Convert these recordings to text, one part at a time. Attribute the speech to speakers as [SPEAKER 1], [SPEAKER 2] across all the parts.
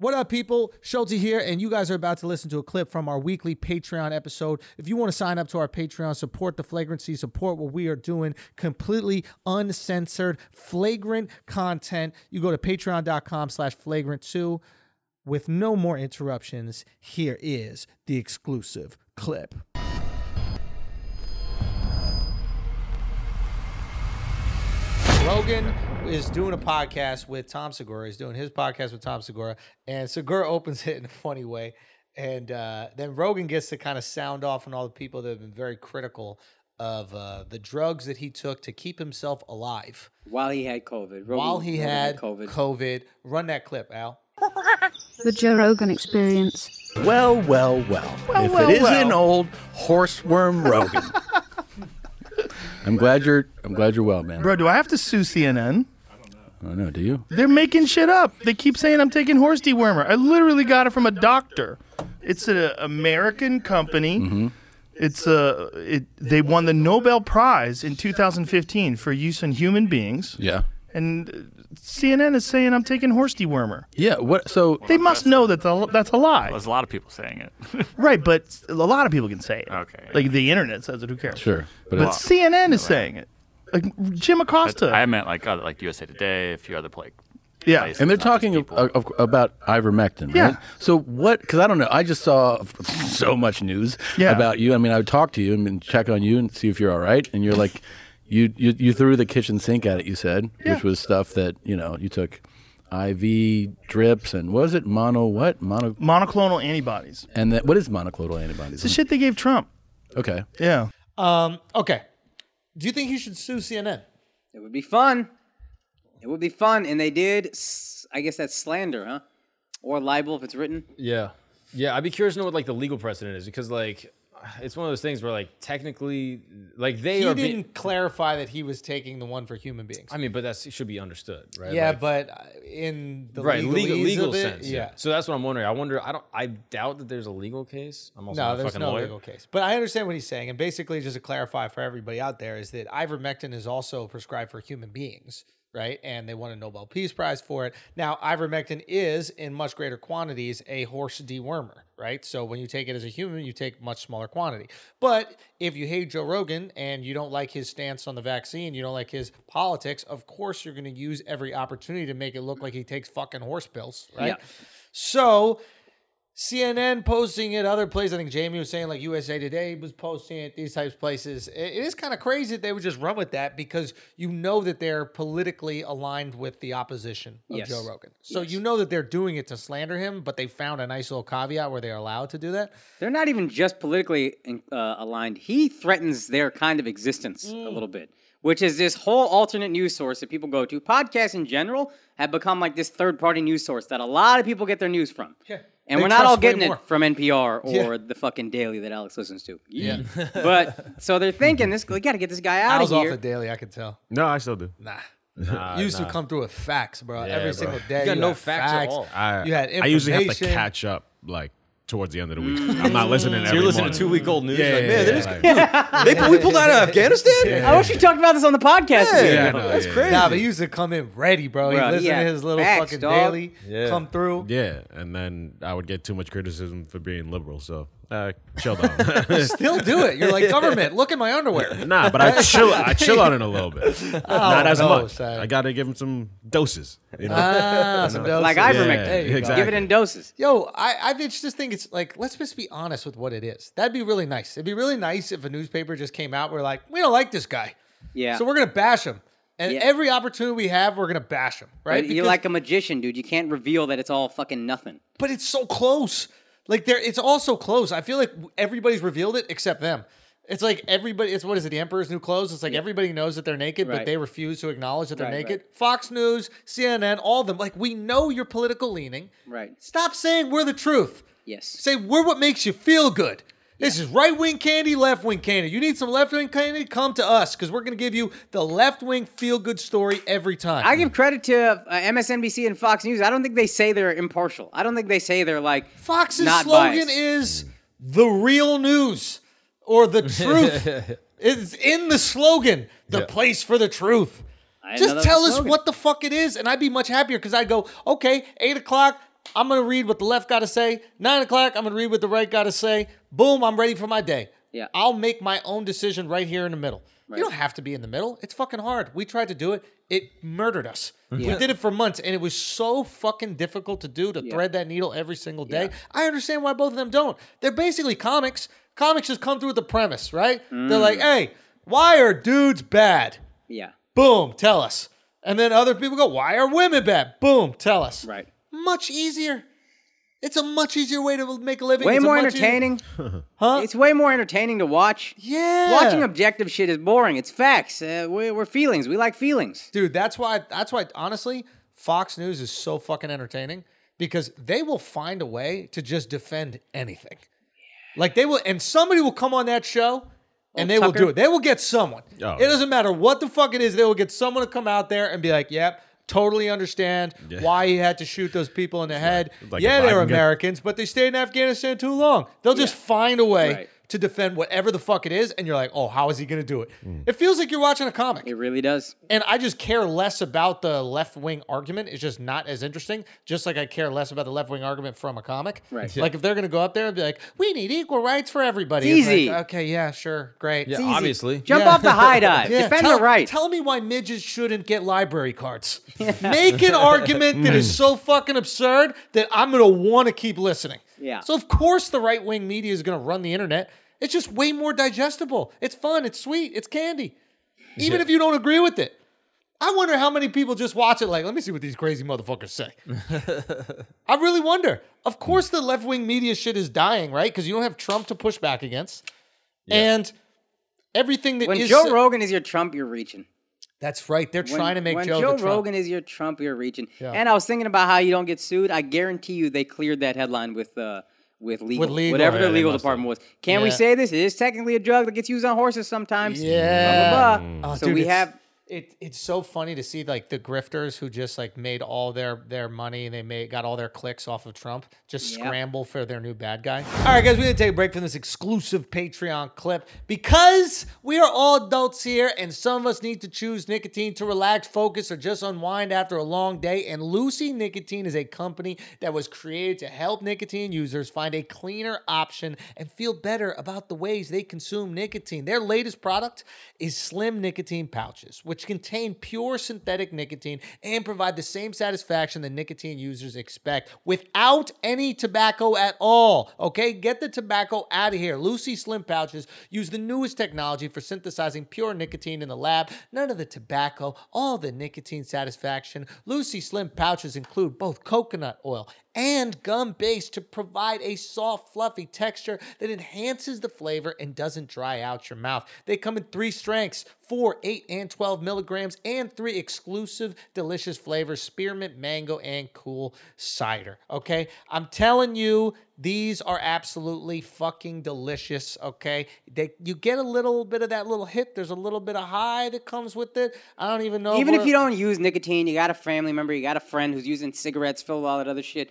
[SPEAKER 1] What up, people? Schulz here, and you guys are about to listen to a clip from our weekly Patreon episode. If you want to sign up to our Patreon, support the flagrancy, support what we are doing, completely uncensored, flagrant content, you go to patreon.com slash flagrant2. With no more interruptions, here is the exclusive clip. Rogan is doing a podcast with Tom Segura. He's doing his podcast with Tom Segura, and Segura opens it in a funny way. And uh, then Rogan gets to kind of sound off on all the people that have been very critical of uh, the drugs that he took to keep himself alive
[SPEAKER 2] While he had COVID. Rogan-
[SPEAKER 1] while he
[SPEAKER 2] Rogan
[SPEAKER 1] had
[SPEAKER 2] COVID.
[SPEAKER 1] COVID. Run that clip, Al.
[SPEAKER 3] The Joe Rogan Experience.
[SPEAKER 4] Well, well, well. if
[SPEAKER 1] well,
[SPEAKER 4] it isn't
[SPEAKER 1] well.
[SPEAKER 4] old horseworm Rogan. I'm glad you're. I'm glad you're well, man.
[SPEAKER 5] Bro, do I have to sue CNN?
[SPEAKER 4] I don't know. I know, Do you?
[SPEAKER 5] They're making shit up. They keep saying I'm taking horse dewormer. I literally got it from a doctor. It's an American company.
[SPEAKER 4] Mm-hmm.
[SPEAKER 5] It's a. It, they won the Nobel Prize in 2015 for use in human beings,
[SPEAKER 4] Yeah.
[SPEAKER 5] And uh, CNN is saying I'm taking horse dewormer.
[SPEAKER 4] Yeah. What? So
[SPEAKER 5] They must know that the, that's a lie,
[SPEAKER 6] There's a lot of people saying it.
[SPEAKER 5] right? But a lot of people can say it.
[SPEAKER 6] Okay.
[SPEAKER 5] Like the internet says it. Who cares?
[SPEAKER 4] sure, but,
[SPEAKER 5] But
[SPEAKER 4] it's,
[SPEAKER 5] CNN is saying it. Like Jim Acosta.
[SPEAKER 6] I meant like other, like USA Today, a few other like.
[SPEAKER 5] yeah.
[SPEAKER 6] places,
[SPEAKER 4] and they're talking of,
[SPEAKER 6] people.
[SPEAKER 4] of, about ivermectin, right?
[SPEAKER 5] Yeah.
[SPEAKER 4] So what? Because I don't know. I just saw so much news
[SPEAKER 5] Yeah.
[SPEAKER 4] about you. I mean, I would talk to you and check on you and see if you're all right. And you're like, you you, you threw the kitchen sink at it. You said,
[SPEAKER 5] Yeah.
[SPEAKER 4] which was stuff that you know you took. IV drips and was it mono what mono
[SPEAKER 5] Monoclonal antibodies.
[SPEAKER 4] and that what is monoclonal antibodies?
[SPEAKER 5] It's the shit they gave Trump.
[SPEAKER 4] Okay.
[SPEAKER 5] Yeah.
[SPEAKER 1] Um, okay. Do you think he should sue CNN?
[SPEAKER 2] It would be fun. It would be fun. And they did, I guess that's slander, huh? Or libel if it's written.
[SPEAKER 7] Yeah, yeah. I'd be curious to know what like the legal precedent is because like it's one of those things where like technically like they
[SPEAKER 1] He
[SPEAKER 7] are.
[SPEAKER 1] didn't
[SPEAKER 7] Be-
[SPEAKER 1] clarify that he was taking the one for human beings.
[SPEAKER 7] I mean, but that should be understood, right?
[SPEAKER 1] yeah,
[SPEAKER 7] Like,
[SPEAKER 1] but uh, in the
[SPEAKER 7] right, legal legal
[SPEAKER 1] it,
[SPEAKER 7] sense.
[SPEAKER 1] yeah.
[SPEAKER 7] So that's what I'm wondering. I wonder. I don't. I doubt that there's a legal case. I'm also
[SPEAKER 1] No,
[SPEAKER 7] not
[SPEAKER 1] there's
[SPEAKER 7] fucking
[SPEAKER 1] no
[SPEAKER 7] lawyer.
[SPEAKER 1] legal case. But I understand what he's saying. And basically, just to clarify for everybody out there, is that ivermectin is also prescribed for human beings, right? And they won a Nobel Peace Prize for it. Now, ivermectin is, in much greater quantities, a horse dewormer, right? So when you take it as a human, you take much smaller quantity. But if you hate Joe Rogan and you don't like his stance on the vaccine, you don't like his politics, of course you're going to use every opportunity to make it look like he takes fucking horse pills, right?
[SPEAKER 2] Yeah.
[SPEAKER 1] So CNN posting it, other places. I think Jamie was saying like USA Today was posting it, these types of places. It- is kind of crazy that they would just run with that because you know that they're politically aligned with the opposition of
[SPEAKER 2] Yes.
[SPEAKER 1] Joe Rogan. So
[SPEAKER 2] Yes.
[SPEAKER 1] you know that they're doing it to slander him, but they found a nice little caveat where they're allowed to do that.
[SPEAKER 2] They're not even just politically uh, aligned. He threatens their kind of existence
[SPEAKER 1] Mm.
[SPEAKER 2] a little bit, which is this whole alternate news source that people go to. Podcasts in general have become like this third party news source that a lot of people get their news from.
[SPEAKER 1] Yeah.
[SPEAKER 2] And
[SPEAKER 1] They
[SPEAKER 2] we're not all getting it from NPR or
[SPEAKER 1] Yeah.
[SPEAKER 2] the fucking daily that Alex listens to. Yeah. but so they're thinking this we got to get this guy out
[SPEAKER 1] Al's
[SPEAKER 2] of
[SPEAKER 1] off the daily, I can tell.
[SPEAKER 8] No, I still do.
[SPEAKER 1] Nah. you used to come through with facts, bro. Every
[SPEAKER 8] bro.
[SPEAKER 1] single day.
[SPEAKER 7] You got
[SPEAKER 1] you
[SPEAKER 7] no
[SPEAKER 1] had
[SPEAKER 7] facts at all.
[SPEAKER 8] I,
[SPEAKER 1] You had
[SPEAKER 8] I usually have to catch up like towards the end of the week. Mm. I'm not listening.
[SPEAKER 7] So
[SPEAKER 8] every
[SPEAKER 7] you're listening
[SPEAKER 8] morning.
[SPEAKER 7] to two week old news.
[SPEAKER 8] Yeah,
[SPEAKER 7] like,
[SPEAKER 8] yeah,
[SPEAKER 7] man,
[SPEAKER 8] yeah,
[SPEAKER 7] they just-
[SPEAKER 8] like-
[SPEAKER 7] they pulled, we pulled out of Afghanistan.
[SPEAKER 2] I wish we talked about this on the podcast. again.
[SPEAKER 8] yeah, no,
[SPEAKER 7] That's
[SPEAKER 8] yeah.
[SPEAKER 7] crazy.
[SPEAKER 1] Nah, but he used to come in ready, bro. He'd
[SPEAKER 2] Bro,
[SPEAKER 1] listen
[SPEAKER 2] yeah,
[SPEAKER 1] to his little
[SPEAKER 2] facts,
[SPEAKER 1] fucking
[SPEAKER 2] dog.
[SPEAKER 1] daily,
[SPEAKER 7] Yeah.
[SPEAKER 1] come through.
[SPEAKER 8] Yeah, and then I would get too much criticism for being liberal, so uh, chill down.
[SPEAKER 1] Still do it. You're like government. Look at my underwear.
[SPEAKER 8] nah, but I chill. I chill on it a little bit. Not as
[SPEAKER 1] no,
[SPEAKER 8] much.
[SPEAKER 1] son.
[SPEAKER 8] I got to give him some doses. You know.
[SPEAKER 1] Ah, some doses.
[SPEAKER 2] Like
[SPEAKER 8] Yeah,
[SPEAKER 2] ivermectin.
[SPEAKER 1] There you
[SPEAKER 8] exactly.
[SPEAKER 2] Give it in doses.
[SPEAKER 1] Yo, I, I just just think it's like let's just be honest with what it is. That'd be really nice. It'd be really nice if a newspaper just came out. We're like, we don't like this guy,
[SPEAKER 2] Yeah.
[SPEAKER 1] so we're gonna bash him. And
[SPEAKER 2] Yeah.
[SPEAKER 1] every opportunity we have, we're gonna bash him, right?
[SPEAKER 2] But you're
[SPEAKER 1] Because-
[SPEAKER 2] like a magician, dude. You can't reveal that it's all fucking nothing.
[SPEAKER 1] but it's so close. Like there, it's all so close. I feel like everybody's revealed it except them. It's like everybody. It's what is it? The Emperor's New Clothes. It's like everybody knows that they're naked, but they refuse to acknowledge that they're
[SPEAKER 2] Right,
[SPEAKER 1] naked. Fox News, CNN, all of them. Like we know your political leaning.
[SPEAKER 2] Right.
[SPEAKER 1] Stop saying we're the truth.
[SPEAKER 2] Yes.
[SPEAKER 1] Say we're what makes you feel good. This is right wing candy, left wing candy. You need some left wing candy? Come to us because we're going to give you the left wing feel good story every time.
[SPEAKER 2] I give credit to uh, MSNBC and Fox News. I don't think they say they're impartial. I don't think they say they're like
[SPEAKER 1] Fox's slogan
[SPEAKER 2] biased.
[SPEAKER 1] is the real news or the truth. it's in the slogan, the place for the truth. Just tell us
[SPEAKER 2] slogan.
[SPEAKER 1] what the fuck it is, and I'd be much happier because I'd go, okay, eight o'clock, I'm gonna read what the left got to say. Nine o'clock, I'm gonna read what the right got to say. Boom, I'm ready for my day.
[SPEAKER 2] Yeah.
[SPEAKER 1] I'll make my own decision right here in the middle. You don't have to be in the middle. It's fucking hard. We tried to do it. It murdered us. Mm-hmm. We did it for months, and it was so fucking difficult to do to thread that needle every single day. I understand why both of them don't. They're basically comics. Comics just come through with the premise, right? They're like, mm. hey, why are dudes bad?
[SPEAKER 2] Yeah.
[SPEAKER 1] Boom, tell us. And then other people go, why are women bad? Boom, tell us.
[SPEAKER 2] Right.
[SPEAKER 1] Much easier. It's a much easier way to make a living.
[SPEAKER 2] Way
[SPEAKER 1] It's
[SPEAKER 2] more
[SPEAKER 1] much easier-
[SPEAKER 2] entertaining.
[SPEAKER 1] Huh?
[SPEAKER 2] It's way more entertaining to watch.
[SPEAKER 1] Yeah.
[SPEAKER 2] Watching objective shit is boring. It's facts. Uh, we're, we're feelings. We like feelings.
[SPEAKER 1] Dude, that's why that's why honestly, Fox News is so fucking entertaining because they will find a way to just defend anything. Like they will and somebody will come on that show and they will do it. They will get someone.
[SPEAKER 8] Oh,
[SPEAKER 1] it doesn't matter what the fuck it is, they will get someone to come out there and be like, "Yep, totally understand why he had to shoot those people in the head.
[SPEAKER 8] like
[SPEAKER 1] yeah, they're
[SPEAKER 8] I can get-
[SPEAKER 1] Americans, but they stayed in Afghanistan too long. They'll just find a way
[SPEAKER 2] Right.
[SPEAKER 1] To defend whatever the fuck it is and you're like, "Oh, how is he going to do it?" It feels like you're watching a comic
[SPEAKER 2] It really does.
[SPEAKER 1] and I just care less about the left wing argument. It's just not as interesting. Just like I care less about the left wing argument from a comic.
[SPEAKER 2] Right.
[SPEAKER 1] Like if they're gonna go up there and be like, "We need equal rights for everybody."
[SPEAKER 2] It's
[SPEAKER 1] like,
[SPEAKER 2] easy.
[SPEAKER 1] okay, yeah, sure, great.
[SPEAKER 8] Yeah,
[SPEAKER 2] easy.
[SPEAKER 8] obviously.
[SPEAKER 2] Jump
[SPEAKER 1] Yeah.
[SPEAKER 2] off the high dive.
[SPEAKER 1] Yeah,
[SPEAKER 2] Defend
[SPEAKER 1] tell,
[SPEAKER 2] the right.
[SPEAKER 1] Tell me why midgets shouldn't get library cards. Make an argument that is so fucking absurd that I'm gonna want to keep listening.
[SPEAKER 2] Yeah.
[SPEAKER 1] So of course the right wing media is gonna run the internet. It's just way more digestible. It's fun. It's sweet. It's candy. Even if you don't agree with it. I wonder how many people just watch it like, let me see what these crazy motherfuckers say. I really wonder. Of course, the left wing media shit is dying, right? Because you don't have Trump to push back against. And everything that
[SPEAKER 2] when
[SPEAKER 1] is
[SPEAKER 2] Joe Rogan is your Trump, you're reaching.
[SPEAKER 1] That's right. They're
[SPEAKER 2] When,
[SPEAKER 1] trying to make
[SPEAKER 2] when
[SPEAKER 1] Joe,
[SPEAKER 2] Joe
[SPEAKER 1] the Trump.
[SPEAKER 2] Rogan is your Trump, you're reaching.
[SPEAKER 1] Yeah.
[SPEAKER 2] And I was thinking about how you don't get sued. I guarantee you they cleared that headline with uh with legal,
[SPEAKER 1] legal.
[SPEAKER 2] whatever
[SPEAKER 8] Yeah,
[SPEAKER 2] the legal
[SPEAKER 8] must
[SPEAKER 2] department was. Can we say this? It is technically a drug that gets used on horses sometimes.
[SPEAKER 1] Yeah.
[SPEAKER 2] Blah, blah, blah.
[SPEAKER 1] Oh,
[SPEAKER 2] so
[SPEAKER 1] dude,
[SPEAKER 2] we have
[SPEAKER 1] it. It's so funny to see like the grifters who just like made all their their money and they made got all their clicks off of Trump just
[SPEAKER 2] Yep.
[SPEAKER 1] scramble for their new bad guy. All right, guys, we need to take a break from this exclusive Patreon clip because we are all adults here and some of us need to choose nicotine to relax, focus, or just unwind after a long day. And Lucy Nicotine is a company that was created to help nicotine users find a cleaner option and feel better about the ways they consume nicotine. Their latest product is slim nicotine pouches, which contain pure synthetic nicotine and provide the same satisfaction that nicotine users expect without any tobacco at all. Okay, get the tobacco out of here. Lucy Slim pouches use the newest technology for synthesizing pure nicotine in the lab. None of the tobacco, all the nicotine satisfaction. Lucy Slim pouches include both coconut oil and gum base to provide a soft, fluffy texture that enhances the flavor and doesn't dry out your mouth. They come in three strengths 4, 8, and 12 milligrams, and three exclusive delicious flavors spearmint, mango, and cool cider. Okay? I'm telling you, these are absolutely fucking delicious. Okay? They, you get a little bit of that little hit. There's a little bit of high that comes with it. I don't even know.
[SPEAKER 2] even if you don't use nicotine, you got a family member, you got a friend who's using cigarettes, filled with all that other shit.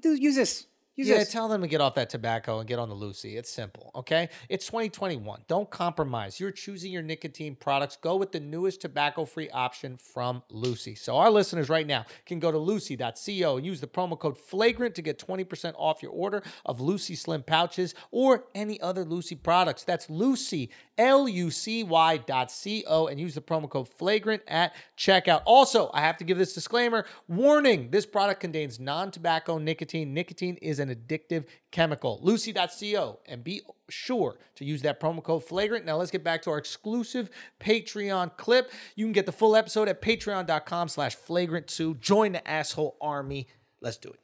[SPEAKER 2] Dude, use this. Use
[SPEAKER 1] Yeah,
[SPEAKER 2] this.
[SPEAKER 1] tell them to get off that tobacco and get on the Lucy. It's simple, okay? It's 2021. Don't compromise. You're choosing your nicotine products. Go with the newest tobacco-free option from Lucy. So our listeners right now can go to lucy.co and use the promo code flagrant to get 20% off your order of Lucy Slim pouches or any other Lucy products. That's Lucy, L-U-C-Y dot C-O and use the promo code flagrant at checkout. Also, I have to give this disclaimer. Warning, this product contains non-tobacco nicotine. Nicotine is an addictive chemical. Lucy.co and be sure to use that promo code flagrant. Now let's get back to our exclusive Patreon clip. You can get the full episode at patreon.com slash flagrant2. Join the asshole army. Let's do it.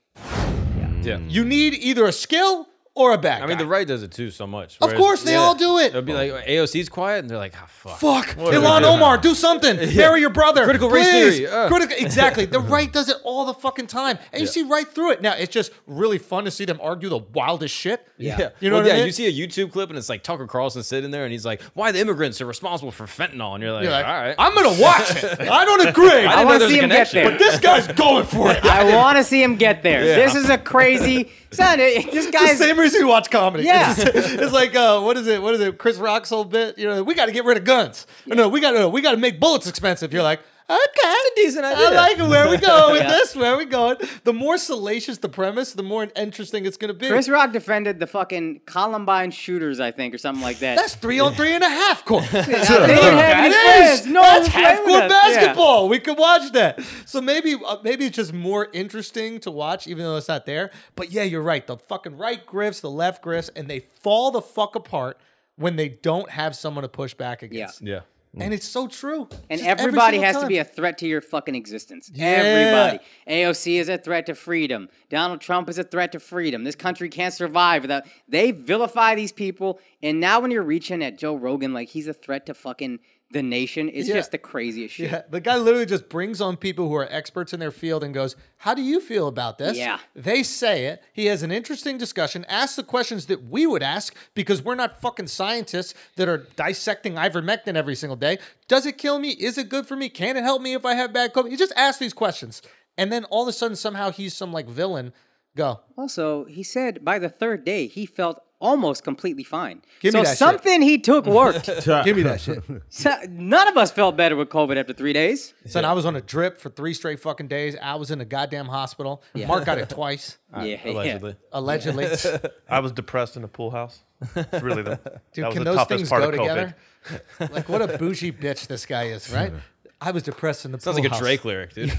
[SPEAKER 8] Yeah.
[SPEAKER 1] You need either a skill or a bad
[SPEAKER 8] I mean, the right does it too so much.
[SPEAKER 1] Of
[SPEAKER 8] whereas-
[SPEAKER 1] course, they all do it.
[SPEAKER 8] It'll be like AOC's quiet, and they're like, "Ah, fuck."
[SPEAKER 1] Fuck.
[SPEAKER 8] What are we
[SPEAKER 1] Ilhan
[SPEAKER 8] doing?
[SPEAKER 1] Omar, do something. Bury your brother.
[SPEAKER 8] Critical race
[SPEAKER 1] Please.
[SPEAKER 8] theory, uh.
[SPEAKER 1] Critical, exactly. The right does it all the fucking time. And you see right through it. Now, it's just really fun to see them argue the wildest shit.
[SPEAKER 8] Yeah.
[SPEAKER 1] You know
[SPEAKER 8] well,
[SPEAKER 1] what I mean?
[SPEAKER 8] you see a YouTube clip and it's like Tucker Carlson sitting there and he's like, why the immigrants are responsible for fentanyl? And you're like,
[SPEAKER 1] You're like,
[SPEAKER 8] all right.
[SPEAKER 1] I'm going to watch it. I don't agree.
[SPEAKER 8] I
[SPEAKER 2] I
[SPEAKER 8] didn't know
[SPEAKER 2] want
[SPEAKER 8] there
[SPEAKER 2] to
[SPEAKER 8] was
[SPEAKER 2] see him get
[SPEAKER 8] connection.
[SPEAKER 2] there.
[SPEAKER 1] but this guy's going for it.
[SPEAKER 2] I want to see him get there. This is a crazy son. it- This
[SPEAKER 1] It's the
[SPEAKER 2] guy's
[SPEAKER 1] same reason you watch comedy.
[SPEAKER 2] Yeah.
[SPEAKER 1] It's, it's like uh, what is it? What is it? Chris Rock's whole bit. You know, we got to get rid of guns. Or no, we got to we got to make bullets expensive. You're like, Okay,
[SPEAKER 7] a decent
[SPEAKER 1] I like it. Where we going with
[SPEAKER 2] Yeah.
[SPEAKER 1] this? Where we going? The more salacious the premise, the more interesting it's going to be.
[SPEAKER 2] Chris Rock defended the fucking Columbine shooters, I think, or something like that.
[SPEAKER 1] That's three on three and a half court.
[SPEAKER 2] they didn't have any
[SPEAKER 1] That
[SPEAKER 2] No
[SPEAKER 1] That's half court
[SPEAKER 2] with us. Yeah.
[SPEAKER 1] basketball. We could watch that. So maybe uh, maybe it's just more interesting to watch, even though it's not there. But yeah, you're right. The fucking right grifts, the left grifts, and they fall the fuck apart when they don't have someone to push back against.
[SPEAKER 7] Yeah.
[SPEAKER 1] And mm. it's so true.
[SPEAKER 2] And
[SPEAKER 1] Just
[SPEAKER 2] everybody
[SPEAKER 1] single
[SPEAKER 2] has to be a threat to your fucking existence.
[SPEAKER 1] Yeah.
[SPEAKER 2] Everybody. AOC is a threat to freedom. Donald Trump is a threat to freedom. This country can't survive without. They vilify these people. And now when you're reaching at Joe Rogan, like he's a threat to fucking the nation, is
[SPEAKER 1] Yeah.
[SPEAKER 2] just the craziest shit.
[SPEAKER 1] Yeah, the guy literally just brings on people who are experts in their field and goes, "How do you feel about this?"
[SPEAKER 2] Yeah.
[SPEAKER 1] they say it. He has an interesting discussion, asks the questions that we would ask because we're not fucking scientists that are dissecting ivermectin every single day. Does it kill me? Is it good for me? Can it help me if I have bad COVID? You just ask these questions, and then all of a sudden, somehow he's some like villain. Go.
[SPEAKER 2] Also, he said by the third day he felt almost completely fine.
[SPEAKER 1] Give me
[SPEAKER 2] so
[SPEAKER 1] that shit.
[SPEAKER 2] something he took worked.
[SPEAKER 1] Give me that shit.
[SPEAKER 2] So none of us felt better with COVID after three days.
[SPEAKER 1] Son, I was on a drip for three straight fucking days. I was in a goddamn hospital. Mark got it twice,
[SPEAKER 2] yeah,
[SPEAKER 7] Allegedly.
[SPEAKER 1] allegedly.
[SPEAKER 9] I was depressed in a pool house. It's really the
[SPEAKER 1] Dude,
[SPEAKER 9] that was
[SPEAKER 1] can
[SPEAKER 9] the
[SPEAKER 1] those
[SPEAKER 9] toughest
[SPEAKER 1] things
[SPEAKER 9] part
[SPEAKER 1] go
[SPEAKER 9] of
[SPEAKER 1] together? Like what a bougie bitch this guy is, right? I was depressed in the
[SPEAKER 7] Sounds
[SPEAKER 1] pool
[SPEAKER 7] like a. Drake lyric, dude.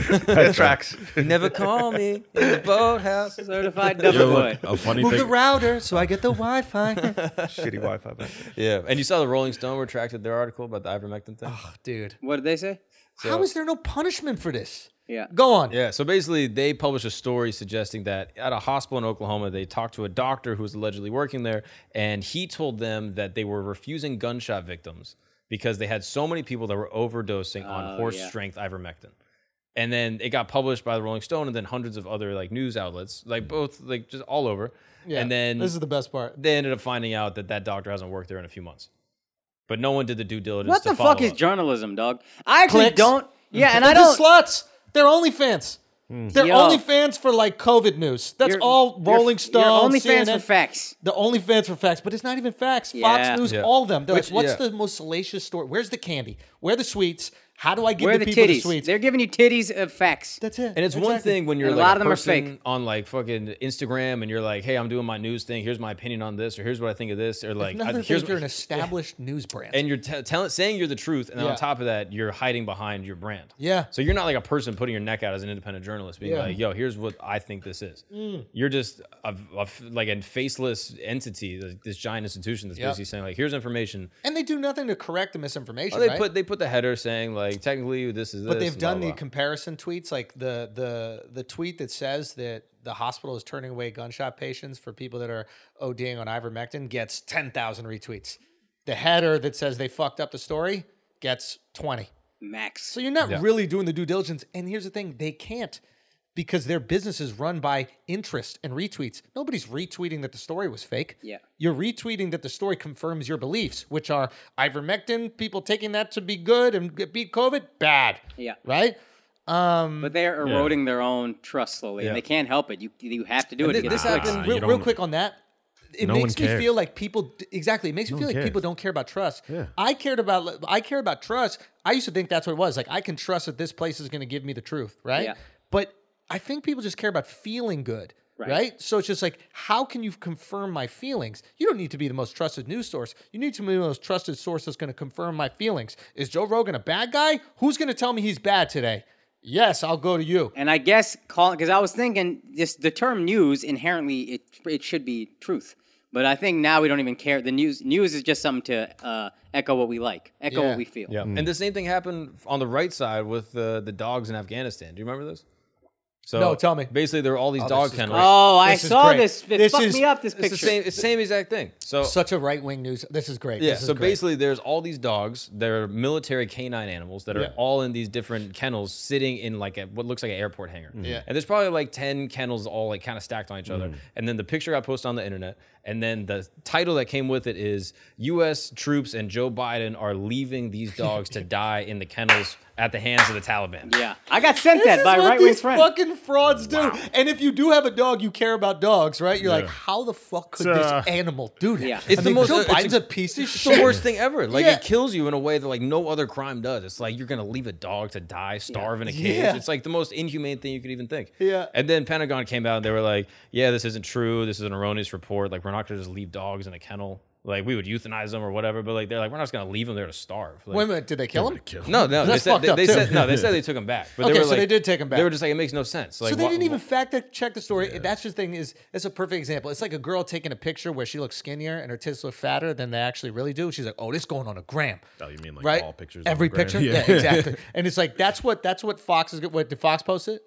[SPEAKER 9] It tracks.
[SPEAKER 7] Never call me in the boathouse.
[SPEAKER 2] Yeah. Certified double
[SPEAKER 8] Yo,
[SPEAKER 2] boy.
[SPEAKER 8] look, a funny
[SPEAKER 1] Move the router so I get the Wi-Fi.
[SPEAKER 9] Shitty Wi-Fi. Back there.
[SPEAKER 7] Yeah, and you saw the Rolling Stone retracted their article about the ivermectin thing.
[SPEAKER 1] Oh, dude,
[SPEAKER 2] What did they say?
[SPEAKER 1] how is there no punishment for this?
[SPEAKER 2] Yeah.
[SPEAKER 1] Go on.
[SPEAKER 7] Yeah, so basically, they published a story suggesting that at a hospital in Oklahoma, they talked to a doctor who was allegedly working there, and he told them that they were refusing gunshot victims because they had so many people that were overdosing on
[SPEAKER 2] Oh,
[SPEAKER 7] horse
[SPEAKER 2] yeah.
[SPEAKER 7] strength ivermectin. And then it got published by the Rolling Stone and then hundreds of other like news outlets, like mm. both like just all over.
[SPEAKER 1] Yeah,
[SPEAKER 7] and then
[SPEAKER 1] this is the best part.
[SPEAKER 7] they ended up finding out that that doctor hasn't worked there in a few months. But no one did the due diligence.
[SPEAKER 2] What
[SPEAKER 7] to
[SPEAKER 2] the fuck
[SPEAKER 7] follow
[SPEAKER 2] is
[SPEAKER 7] up.
[SPEAKER 2] journalism, dog? I actually
[SPEAKER 1] Clicks.
[SPEAKER 2] don't. Yeah, and I
[SPEAKER 1] They're
[SPEAKER 2] don't.
[SPEAKER 1] just sluts. They're OnlyFans. Hmm. They're
[SPEAKER 2] Yo.
[SPEAKER 1] OnlyFans for like COVID news. That's
[SPEAKER 2] You're-
[SPEAKER 1] all
[SPEAKER 2] you're-
[SPEAKER 1] Rolling Stone.
[SPEAKER 2] You're only fans
[SPEAKER 1] CNN.
[SPEAKER 2] for facts.
[SPEAKER 1] The OnlyFans for facts, but it's not even facts.
[SPEAKER 2] Yeah.
[SPEAKER 1] Fox News,
[SPEAKER 7] Yeah.
[SPEAKER 1] all of them. They're
[SPEAKER 7] Which-
[SPEAKER 1] like, what's
[SPEAKER 7] yeah.
[SPEAKER 1] the most salacious story? Where's the candy? Where are the sweets? How do I give
[SPEAKER 2] Where
[SPEAKER 1] the
[SPEAKER 2] the
[SPEAKER 1] people the sweets?
[SPEAKER 2] They're giving you titties of facts.
[SPEAKER 1] That's it.
[SPEAKER 7] And it's one
[SPEAKER 1] Exactly.
[SPEAKER 7] thing when you're
[SPEAKER 2] And a lot of them are
[SPEAKER 7] person
[SPEAKER 2] fake.
[SPEAKER 7] on like fucking Instagram and you're like, hey, I'm doing my news thing. Here's my opinion on this, or here's what I think of this, or like, I, here's
[SPEAKER 1] if you're an established news brand.
[SPEAKER 7] and you're t- telling saying you're the truth, and then
[SPEAKER 1] Yeah.
[SPEAKER 7] on top of that, you're hiding behind your brand.
[SPEAKER 1] Yeah.
[SPEAKER 7] So you're not like a person putting your neck out as an independent journalist, being
[SPEAKER 1] Yeah. Mm.
[SPEAKER 7] like, "Yo, here's what I think this is." You're just a, a f- like a faceless entity, like this giant institution that's
[SPEAKER 1] Yep.
[SPEAKER 7] basically saying like, "Here's information."
[SPEAKER 1] and they do nothing to correct the misinformation.
[SPEAKER 7] Oh, they
[SPEAKER 1] right?
[SPEAKER 7] put they put the header saying like, technically this is this.
[SPEAKER 1] But they've
[SPEAKER 7] and blah,
[SPEAKER 1] done the
[SPEAKER 7] blah.
[SPEAKER 1] comparison tweets, like the the the tweet that says that the hospital is turning away gunshot patients for people that are ODing on ivermectin gets ten thousand retweets. The header that says they fucked up the story gets twenty.
[SPEAKER 2] Max.
[SPEAKER 1] So you're not really doing the due diligence. And here's the thing: they can't because their business is run by interest and retweets. Nobody's retweeting that the story was fake.
[SPEAKER 2] Yeah.
[SPEAKER 1] You're retweeting that the story confirms your beliefs, which are ivermectin, people taking that to be good and beat COVID, bad.
[SPEAKER 2] Yeah.
[SPEAKER 1] Right? Um,
[SPEAKER 2] But they're eroding their own trust slowly,
[SPEAKER 7] Yeah.
[SPEAKER 2] and they can't help it. You you have to do
[SPEAKER 7] And
[SPEAKER 2] it. to
[SPEAKER 7] this happened-
[SPEAKER 1] real, real
[SPEAKER 8] don't-
[SPEAKER 1] quick on that. It
[SPEAKER 8] No
[SPEAKER 1] makes me
[SPEAKER 8] cares.
[SPEAKER 1] feel like people exactly. It makes me feel
[SPEAKER 8] one
[SPEAKER 1] like people don't care about trust.
[SPEAKER 8] Yeah.
[SPEAKER 1] I cared about I care about trust. I used to think that's what it was. Like I can trust that this place is going to give me the truth, right?
[SPEAKER 2] Yeah.
[SPEAKER 1] But I think people just care about feeling good.
[SPEAKER 2] Right.
[SPEAKER 1] Right. So it's just like, how can you confirm my feelings? You don't need to be the most trusted news source. You need to be the most trusted source that's going to confirm my feelings. Is Joe Rogan a bad guy? Who's going to tell me he's bad today? Yes, I'll go to you.
[SPEAKER 2] And I guess call because I was thinking just the term news inherently it it should be truth. But I think now we don't even care. The news news is just something to uh, echo what we like, echo
[SPEAKER 1] Yeah.
[SPEAKER 2] what we feel.
[SPEAKER 7] Yeah, and the same thing happened on the right side with the the dogs in Afghanistan. Do you remember this? So
[SPEAKER 1] No, tell me.
[SPEAKER 7] Basically, there were all these
[SPEAKER 1] Oh,
[SPEAKER 7] dog
[SPEAKER 1] this is
[SPEAKER 7] kennels.
[SPEAKER 2] Oh, I
[SPEAKER 1] This is
[SPEAKER 2] saw
[SPEAKER 1] great.
[SPEAKER 2] this. It
[SPEAKER 1] This
[SPEAKER 2] fucked
[SPEAKER 1] is-
[SPEAKER 2] me up. This
[SPEAKER 7] It's
[SPEAKER 2] picture.
[SPEAKER 7] the same. It's the same exact thing. So
[SPEAKER 1] Such a right wing news. This is great.
[SPEAKER 7] Yeah,
[SPEAKER 1] This is
[SPEAKER 7] so
[SPEAKER 1] great.
[SPEAKER 7] basically, there's all these dogs. They're military canine animals that are
[SPEAKER 1] Yeah.
[SPEAKER 7] all in these different kennels, sitting in like a what looks like an airport hangar.
[SPEAKER 1] Yeah.
[SPEAKER 7] and there's probably like ten kennels all like kind of stacked on each other. Mm-hmm. And then the picture got posted on the internet, and then the title that came with it is U.S. troops and Joe Biden are leaving these dogs to die in the kennels at the hands of the Taliban.
[SPEAKER 2] yeah, I got sent
[SPEAKER 1] This
[SPEAKER 2] that
[SPEAKER 1] is
[SPEAKER 2] by a right wing
[SPEAKER 1] these
[SPEAKER 2] friend.
[SPEAKER 1] fucking frauds do. And if you do have a dog, you care about dogs, right? You're like, how the fuck could
[SPEAKER 8] It's, uh,
[SPEAKER 1] this animal do that?
[SPEAKER 2] Yeah.
[SPEAKER 7] It's
[SPEAKER 1] I
[SPEAKER 7] the
[SPEAKER 1] mean,
[SPEAKER 7] most-
[SPEAKER 1] Joe
[SPEAKER 7] it's a-
[SPEAKER 1] Biden's a piece of
[SPEAKER 7] It's
[SPEAKER 1] shit.
[SPEAKER 7] the worst thing ever. Like
[SPEAKER 1] Yeah.
[SPEAKER 7] it kills you in a way that like no other crime does. It's like you're gonna leave a dog to die, starve in a cage.
[SPEAKER 1] Yeah.
[SPEAKER 7] It's like the most inhumane thing you could even think.
[SPEAKER 1] Yeah.
[SPEAKER 7] And then Pentagon came out and they were like, "Yeah, this isn't true. This is an erroneous report. Like we're not gonna just leave dogs in a kennel. Like we would euthanize them or whatever. But like they're like we're not just gonna leave them there to starve. Like,
[SPEAKER 1] Wait a minute, did they kill him?
[SPEAKER 7] No, no. They
[SPEAKER 1] That's
[SPEAKER 7] said
[SPEAKER 1] fucked
[SPEAKER 7] they,
[SPEAKER 1] up,
[SPEAKER 7] they
[SPEAKER 1] too.
[SPEAKER 7] said no. They said they took him back. But
[SPEAKER 1] Okay,
[SPEAKER 7] they were
[SPEAKER 1] so
[SPEAKER 7] like,
[SPEAKER 1] they did take him back.
[SPEAKER 7] They were just like it makes no sense. Like
[SPEAKER 1] so they
[SPEAKER 7] wha-
[SPEAKER 1] didn't even fact check the story. That's the thing is it's a perfect example. It's like a girl taking a picture where she looks skinnier and her tits look fatter than they actually really do. She's like, "Oh, this going on a gram."
[SPEAKER 8] Oh, you mean like
[SPEAKER 1] right?
[SPEAKER 8] all pictures? on
[SPEAKER 1] Every
[SPEAKER 8] the gram?
[SPEAKER 1] picture, yeah. exactly. And it's like that's what that's what Fox is. What did Fox post it?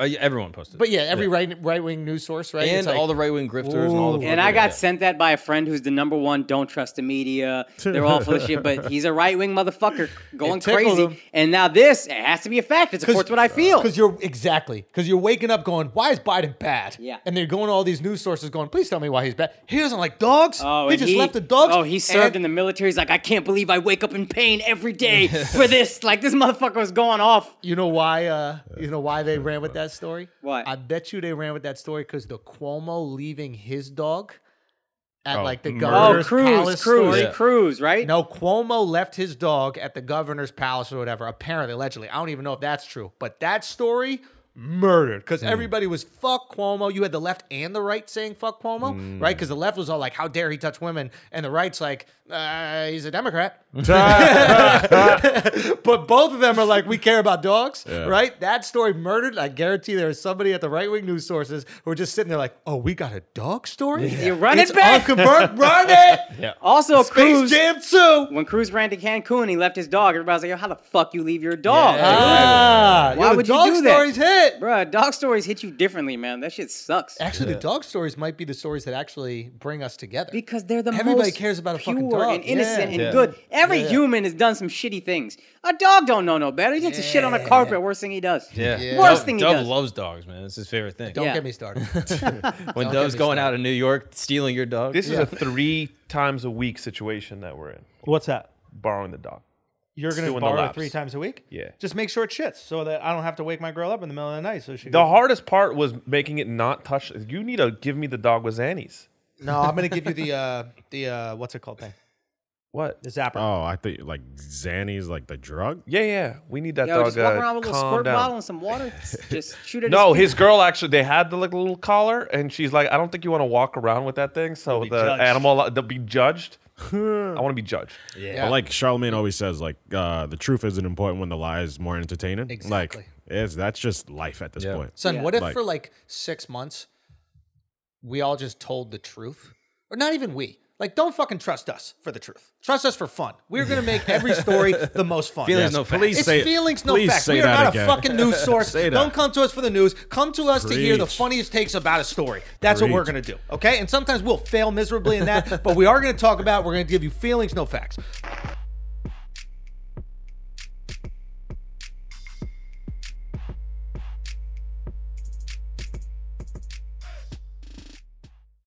[SPEAKER 7] Uh, yeah, everyone posted.
[SPEAKER 1] But yeah, every right right wing news source, right?
[SPEAKER 7] and
[SPEAKER 1] It's like-
[SPEAKER 7] all the right wing grifters and all the.
[SPEAKER 2] And I got
[SPEAKER 7] yeah.
[SPEAKER 2] sent that by a friend who's the number one. Don't trust the media. They're all full of shit. But he's a right wing motherfucker going
[SPEAKER 1] tickled
[SPEAKER 2] crazy.
[SPEAKER 1] him.
[SPEAKER 2] And now this it has to be a fact. It supports what I feel.
[SPEAKER 1] Because you're exactly because you're waking up going, why is Biden bad?
[SPEAKER 2] Yeah.
[SPEAKER 1] And they're going to all these news sources going, please tell me why he's bad. He doesn't like dogs.
[SPEAKER 2] Oh,
[SPEAKER 1] he
[SPEAKER 2] and
[SPEAKER 1] just left the dogs.
[SPEAKER 2] Oh, he served
[SPEAKER 1] and-
[SPEAKER 2] in the military. He's like, I can't believe I wake up in pain every day for this. Like this motherfucker was going off.
[SPEAKER 1] You know why? Uh, you know why they ran with that story?
[SPEAKER 2] Why?
[SPEAKER 1] I bet you they ran with that story because the Cuomo leaving his dog at
[SPEAKER 8] Oh,
[SPEAKER 1] like the
[SPEAKER 8] murder.
[SPEAKER 2] Oh,
[SPEAKER 1] governor's
[SPEAKER 2] Cruz,
[SPEAKER 1] palace
[SPEAKER 2] Cruz,
[SPEAKER 1] story.
[SPEAKER 2] Cruz, right?
[SPEAKER 1] No, Cuomo left his dog at the governor's palace or whatever. Apparently, allegedly, I don't even know if that's true, but that story murdered because everybody was fuck Cuomo. You had the left and the right saying fuck Cuomo, right? Because the left was all like, "How dare he touch women," and the right's like, uh, "He's a Democrat." but both of them are like, "We care about dogs," right? That story murdered. I guarantee there is somebody at the right wing news sources who are just sitting there like, "Oh, we got a dog story."
[SPEAKER 2] You run
[SPEAKER 1] It's
[SPEAKER 2] it back.
[SPEAKER 1] unconfirmed. Run it. Yeah.
[SPEAKER 2] Also,
[SPEAKER 1] Space
[SPEAKER 2] Cruz.
[SPEAKER 1] Jam 2.
[SPEAKER 2] When Cruz ran to Cancun, he left his dog. Everybody's like, Yo, how the fuck you leave your dog?
[SPEAKER 1] Ah,
[SPEAKER 2] Why
[SPEAKER 1] yo, the
[SPEAKER 2] would you
[SPEAKER 1] dog
[SPEAKER 2] do that?
[SPEAKER 1] stories hit.
[SPEAKER 2] Bruh, dog stories hit you differently, man. That shit sucks.
[SPEAKER 1] Actually, the dog stories might be the stories that actually bring us together.
[SPEAKER 2] Because they're the most.
[SPEAKER 1] Everybody
[SPEAKER 2] most
[SPEAKER 1] cares about a
[SPEAKER 2] pure
[SPEAKER 1] fucking dog.
[SPEAKER 2] and innocent
[SPEAKER 1] Yeah.
[SPEAKER 2] and
[SPEAKER 7] Yeah.
[SPEAKER 2] good. Every
[SPEAKER 1] Yeah.
[SPEAKER 2] human has done some shitty things. A dog don't know no better. He takes a shit on a carpet. Worst thing he does.
[SPEAKER 7] Yeah.
[SPEAKER 1] Yeah.
[SPEAKER 2] Worst
[SPEAKER 7] Dove,
[SPEAKER 2] thing he
[SPEAKER 7] Dove
[SPEAKER 2] does.
[SPEAKER 7] loves dogs, man. It's his favorite thing.
[SPEAKER 1] Don't
[SPEAKER 2] Yeah.
[SPEAKER 1] get me started.
[SPEAKER 7] when
[SPEAKER 1] Don't
[SPEAKER 7] Dove's going
[SPEAKER 1] started.
[SPEAKER 7] out in New York stealing your dog.
[SPEAKER 9] This is a three times a week situation that we're in.
[SPEAKER 1] What's that?
[SPEAKER 9] Borrowing the dog.
[SPEAKER 1] You're going to
[SPEAKER 9] Doing the
[SPEAKER 1] borrow
[SPEAKER 9] laps.
[SPEAKER 1] three times a week?
[SPEAKER 9] Yeah.
[SPEAKER 1] Just make sure it shits so that I don't have to wake my girl up in the middle of the night. So she.
[SPEAKER 9] The hardest part was making it not touch. You need to give me the dog with Zannies.
[SPEAKER 1] No, I'm going to give you the uh the uh what's it called thing?
[SPEAKER 9] What?
[SPEAKER 1] The zapper.
[SPEAKER 8] Oh, I think like Xanny's like the drug.
[SPEAKER 9] Yeah, yeah. We need that
[SPEAKER 2] Yo,
[SPEAKER 9] dog.
[SPEAKER 2] just walk
[SPEAKER 9] uh,
[SPEAKER 2] around with a little squirt
[SPEAKER 9] down.
[SPEAKER 2] bottle and some water. Just shoot it.
[SPEAKER 9] No, his girl actually. They had the like little collar, and she's like, "I don't think you want to walk around with that thing." So the
[SPEAKER 1] judged.
[SPEAKER 9] animal, they'll be judged. I want to be judged.
[SPEAKER 1] Yeah.
[SPEAKER 8] But like Charlemagne always says, like uh, the truth isn't important when the lie is more entertaining.
[SPEAKER 1] Exactly.
[SPEAKER 8] Like it's that's just life at this
[SPEAKER 7] Yeah.
[SPEAKER 8] point.
[SPEAKER 1] Son,
[SPEAKER 2] Yeah.
[SPEAKER 1] what if
[SPEAKER 8] Like-
[SPEAKER 1] for like six months we all just told the truth? Or not even we. Like, don't fucking trust us for the truth. Trust us for fun. We're gonna make every story the most fun.
[SPEAKER 7] Feelings
[SPEAKER 8] Yes,
[SPEAKER 7] no facts.
[SPEAKER 1] It's
[SPEAKER 8] say
[SPEAKER 1] feelings, no
[SPEAKER 8] please
[SPEAKER 1] facts.
[SPEAKER 8] say
[SPEAKER 1] We are not
[SPEAKER 8] again.
[SPEAKER 1] a fucking news source. Don't come to us for the news. Come to us to hear the funniest takes about a story. That's what we're gonna do. Okay? And sometimes we'll fail miserably in that, but we are gonna talk about. We're gonna give you feelings, no facts.